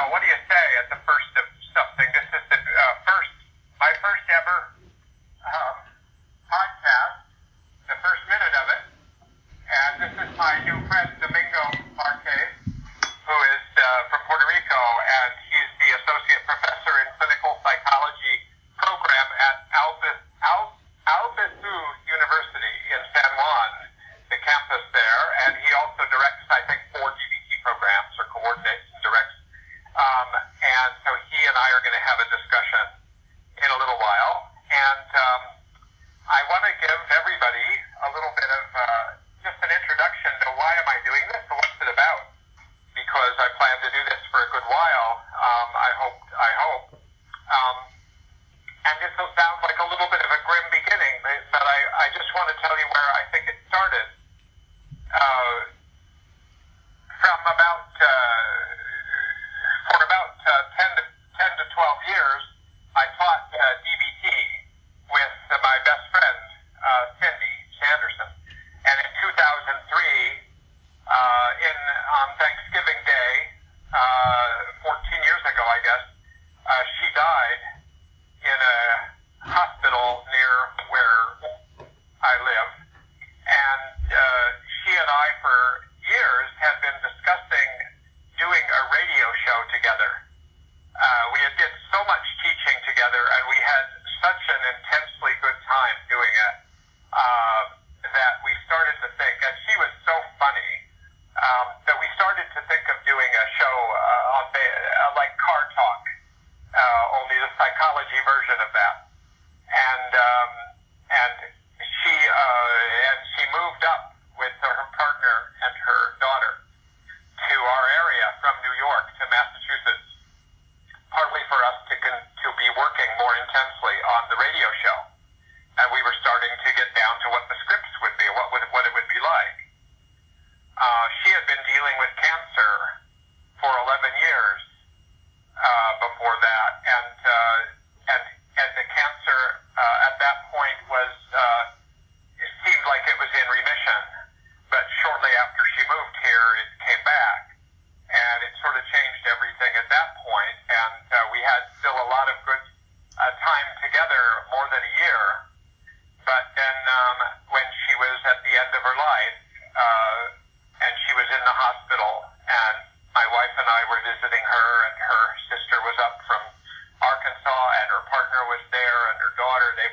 know, what do you were visiting her, and her sister was up from Arkansas, and her partner was there, and her daughter. They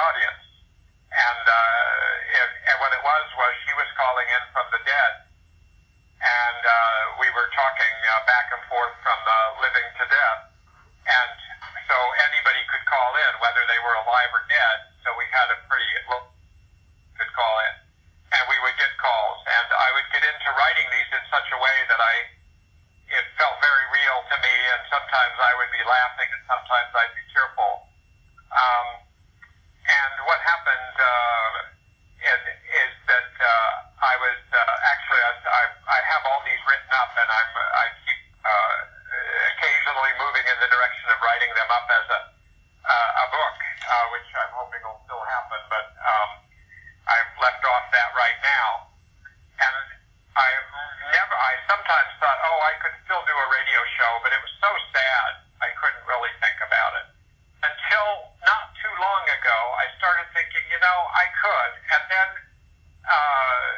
audience. And, uh, it, and what it was was she was calling in from the dead, and uh, we were talking uh, back and forth from the living to death, and so anybody could call in, whether they were alive or dead. So we had a pretty look could call in, and we would get calls, and I would get into writing these in such a way that I it felt very real to me, and sometimes I would be laughing, and sometimes I'd be tearful. Um, and what happened uh, is, is that uh, I was uh, actually I, I, I have all these written up, and I'm I keep uh, occasionally moving in the direction of writing them up as a uh, a book, uh, which I'm hoping will still happen. But um, I've left off that right now, and I never. I sometimes thought, oh, I could still do a radio show, but it was so sad I could, and then uh,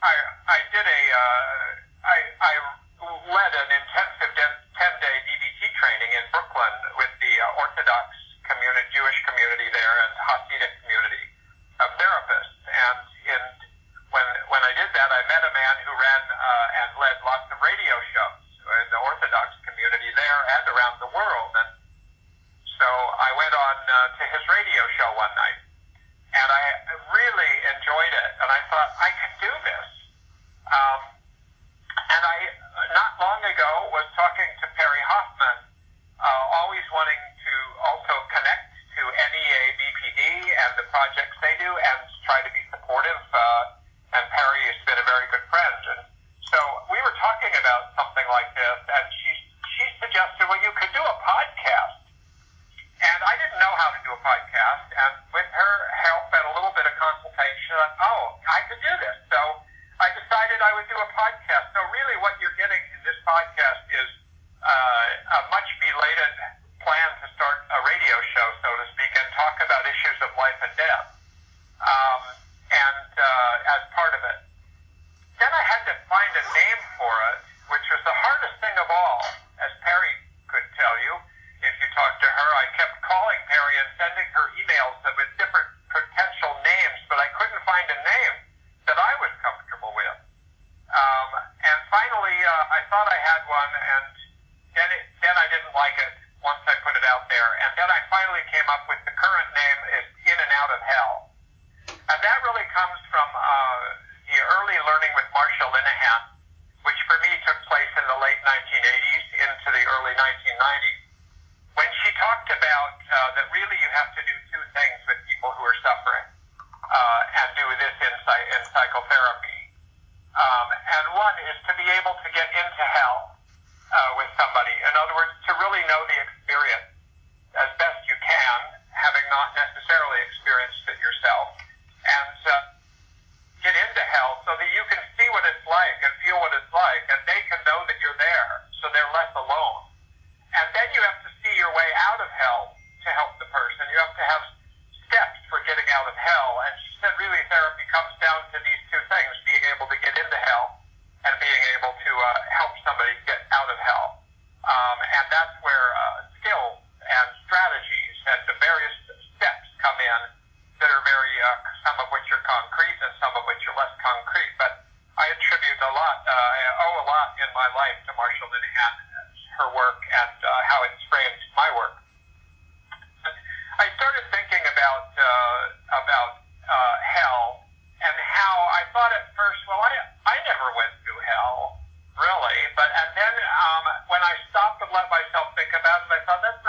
I I did a uh, I I led an intensive ten day DBT training in Brooklyn with the uh, Orthodox community, Jewish community there, and Hasidic community of therapists. And in when when I did that, I met a man who ran uh, and led lots of radio shows in the Orthodox community there and around the world. And so I went on uh, to his radio show one night enjoyed it, and I thought I could do this. Um, and I, not long ago, was talking to Perry Hoffman, uh, always wanting to also connect to NEA BPD and the projects they do, and try to be comes from uh, the early learning with Marsha Linehan, which for me took place in the late 1980s into the early 1990s, when she talked about uh, that really you have to do two things with people who are suffering uh, and do this in, in psychotherapy. Um, and one is to be able to get into hell uh, with somebody. In other words, to really know the experience as best myself think about it. And I thought that's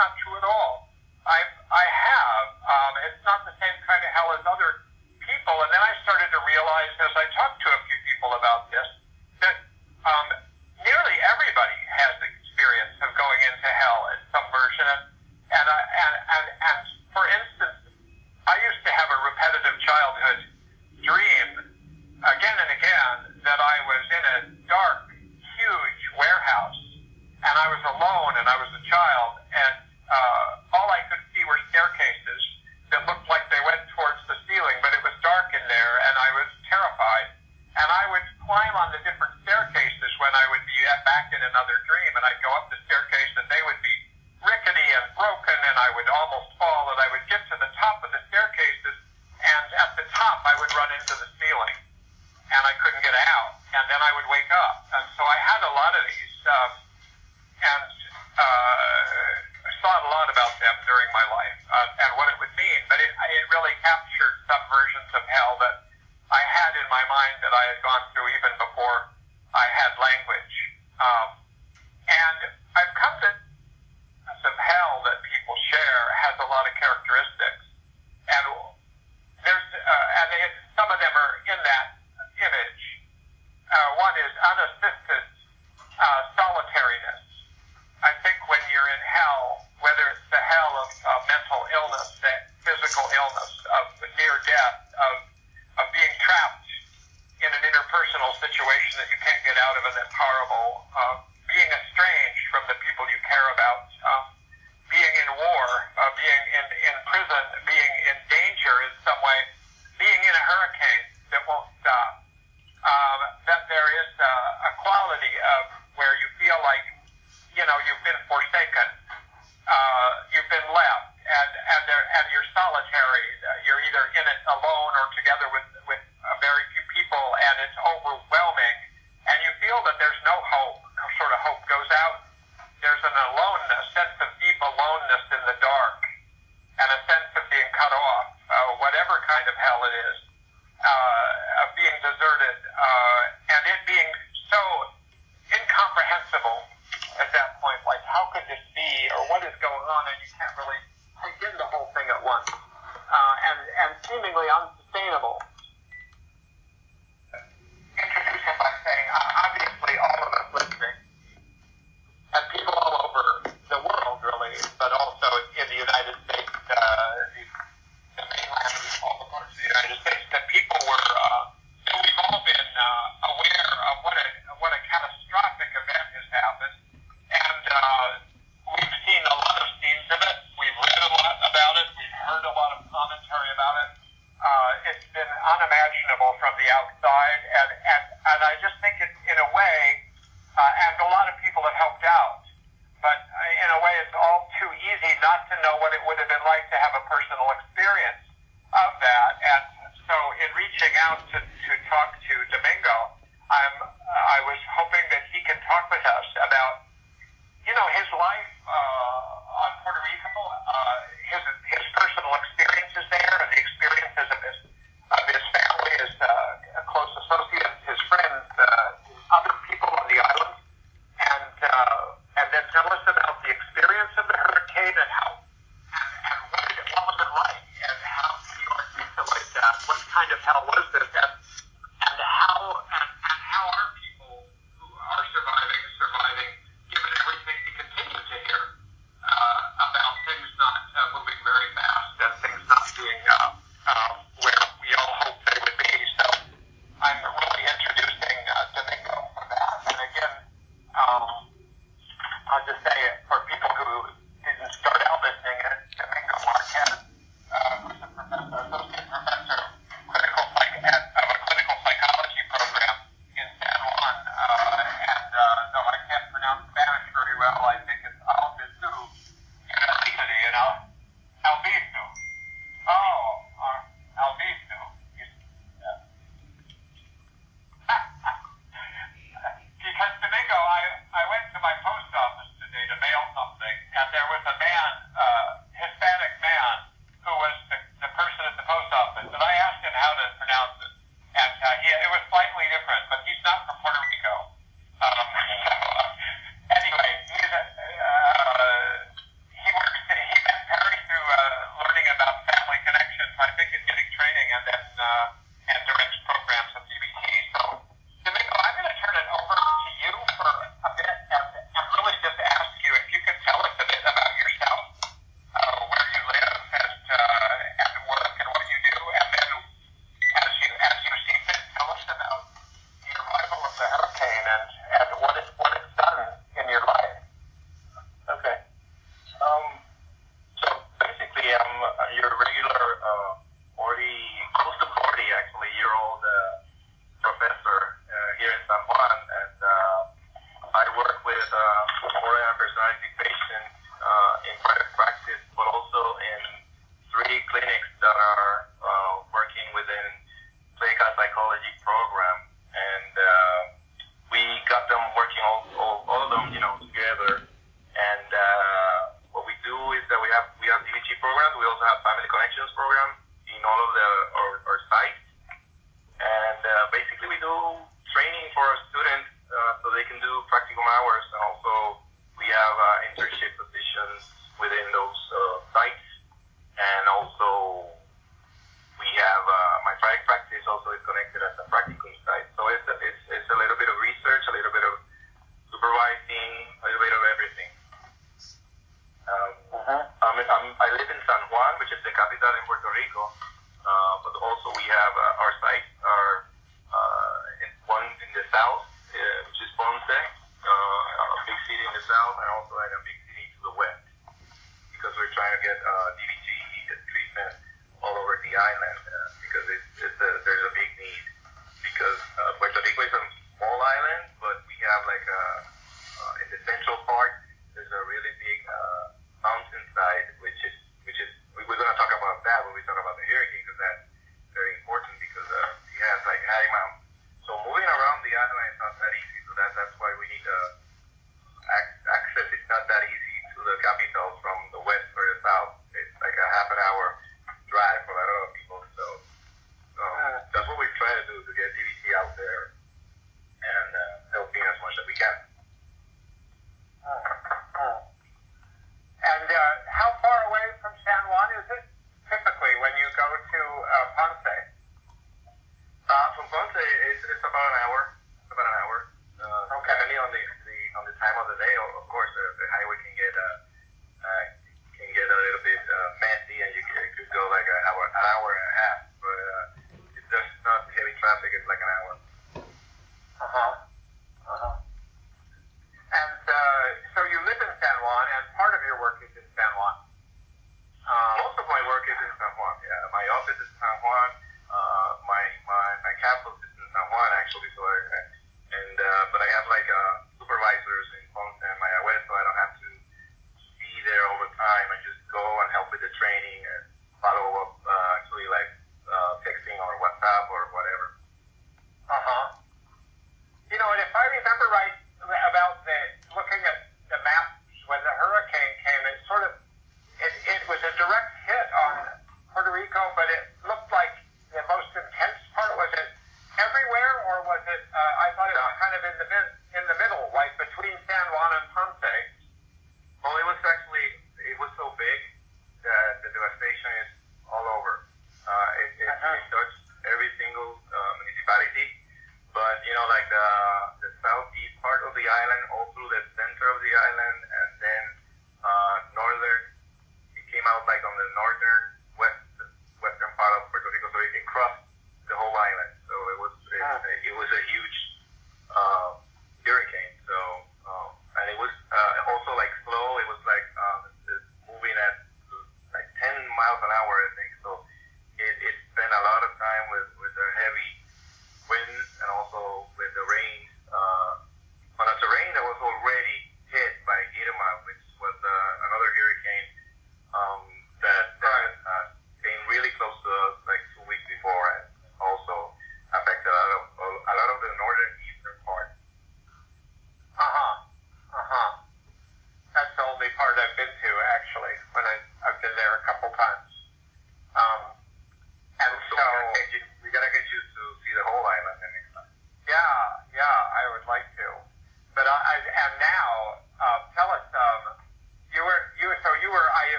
been to actually when I I've been there a couple times.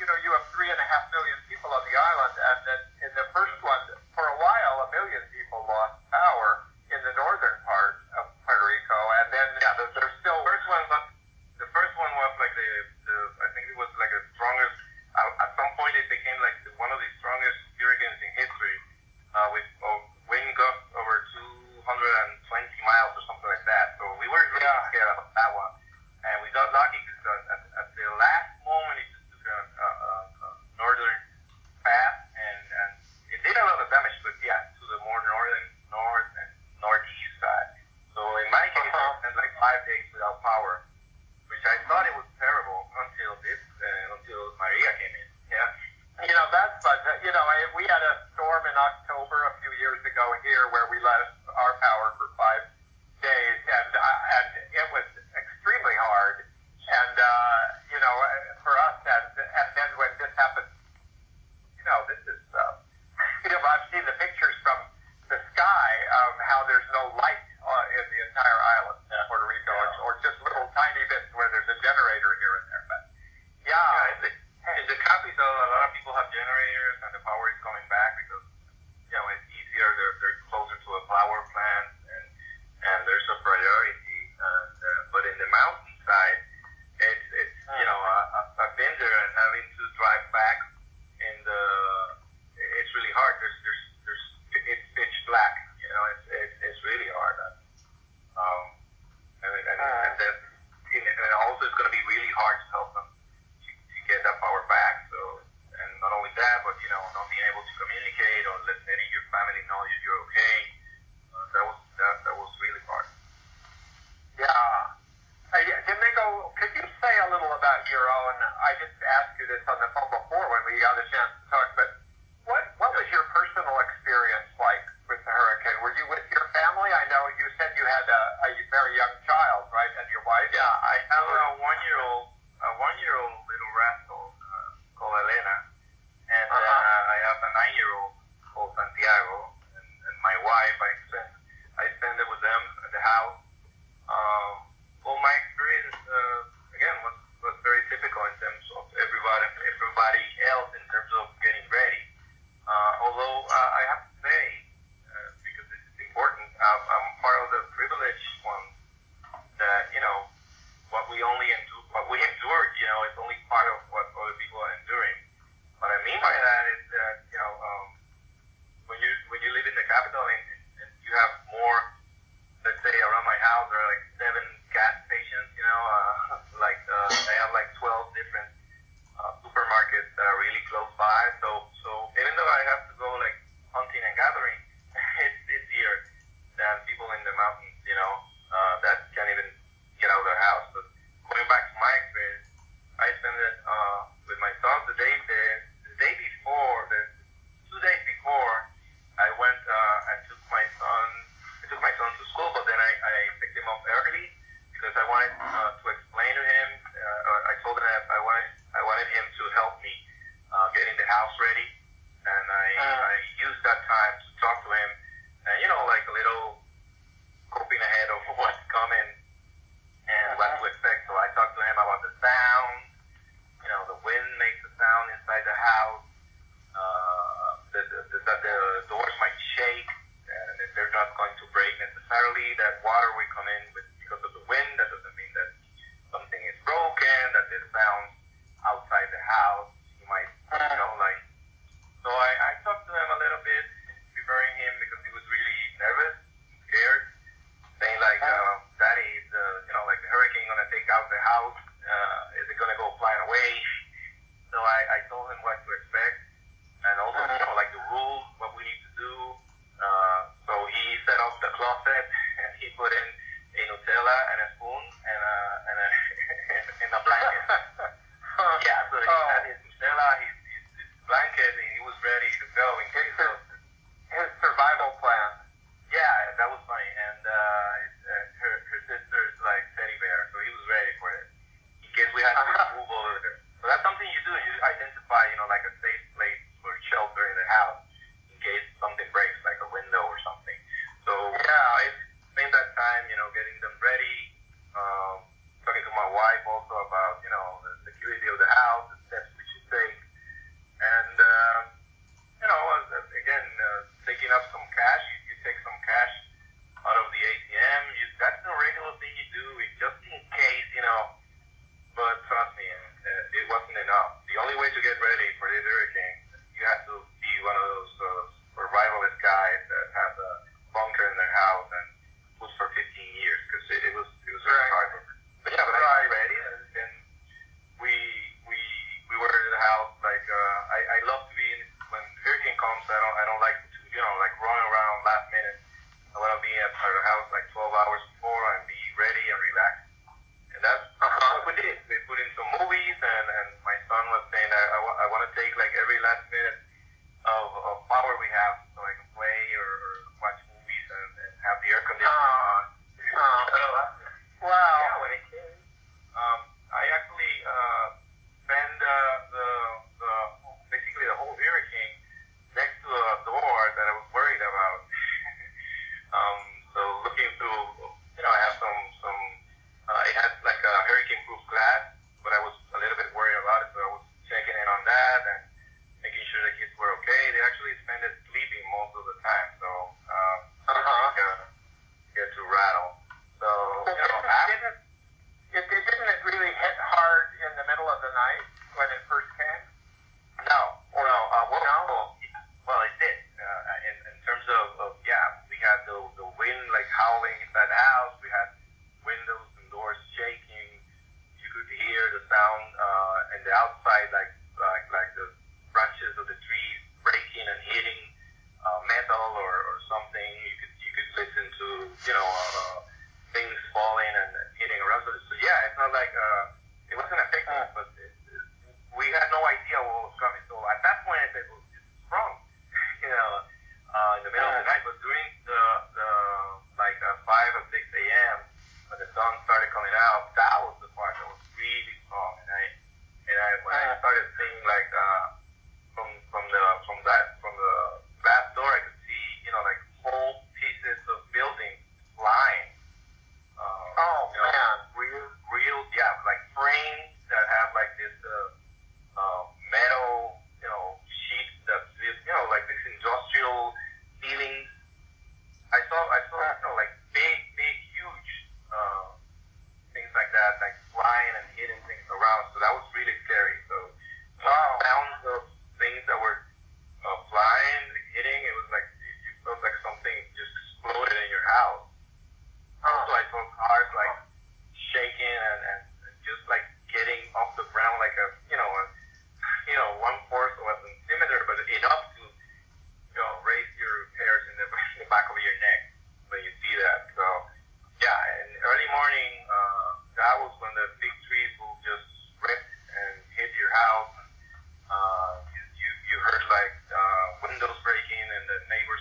You know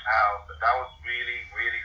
out. But that was really, really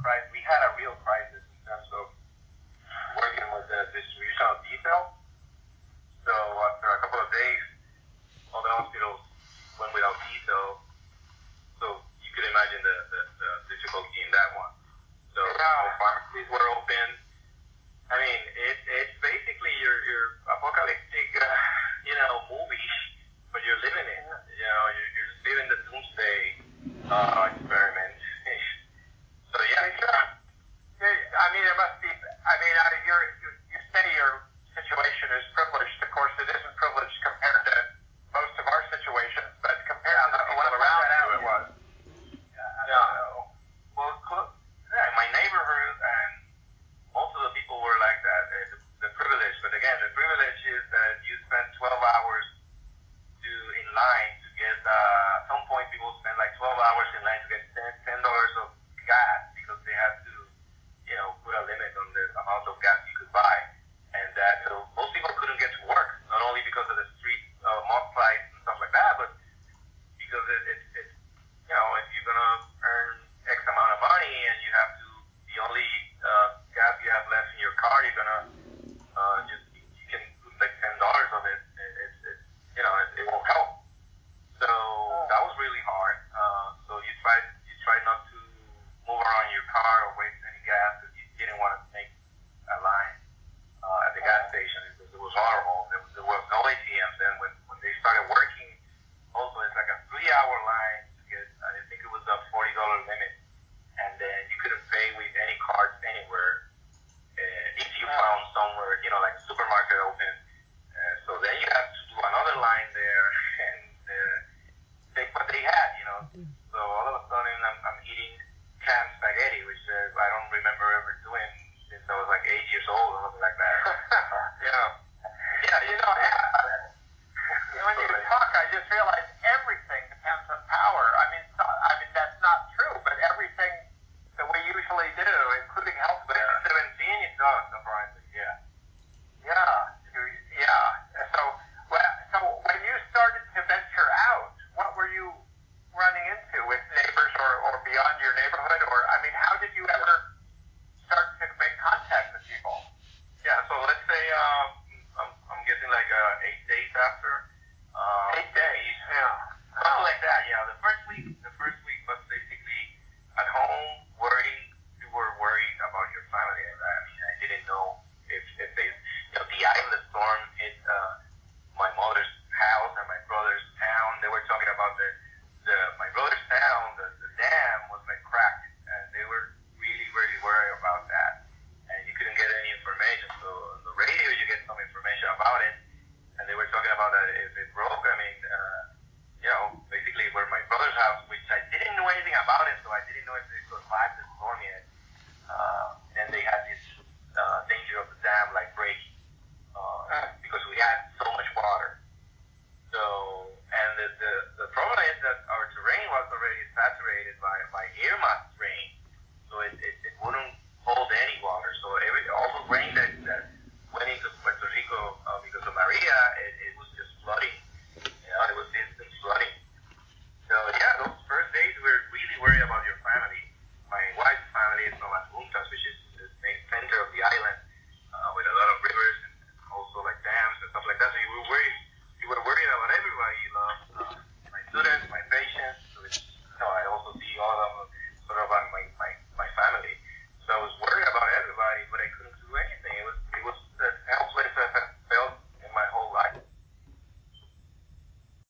crisis. We had a real crisis in terms of working with the distribution of diesel. So after a couple of days, all the hospitals went without diesel. So you could imagine the, the, the difficulty in that one. So yeah. pharmacies were open.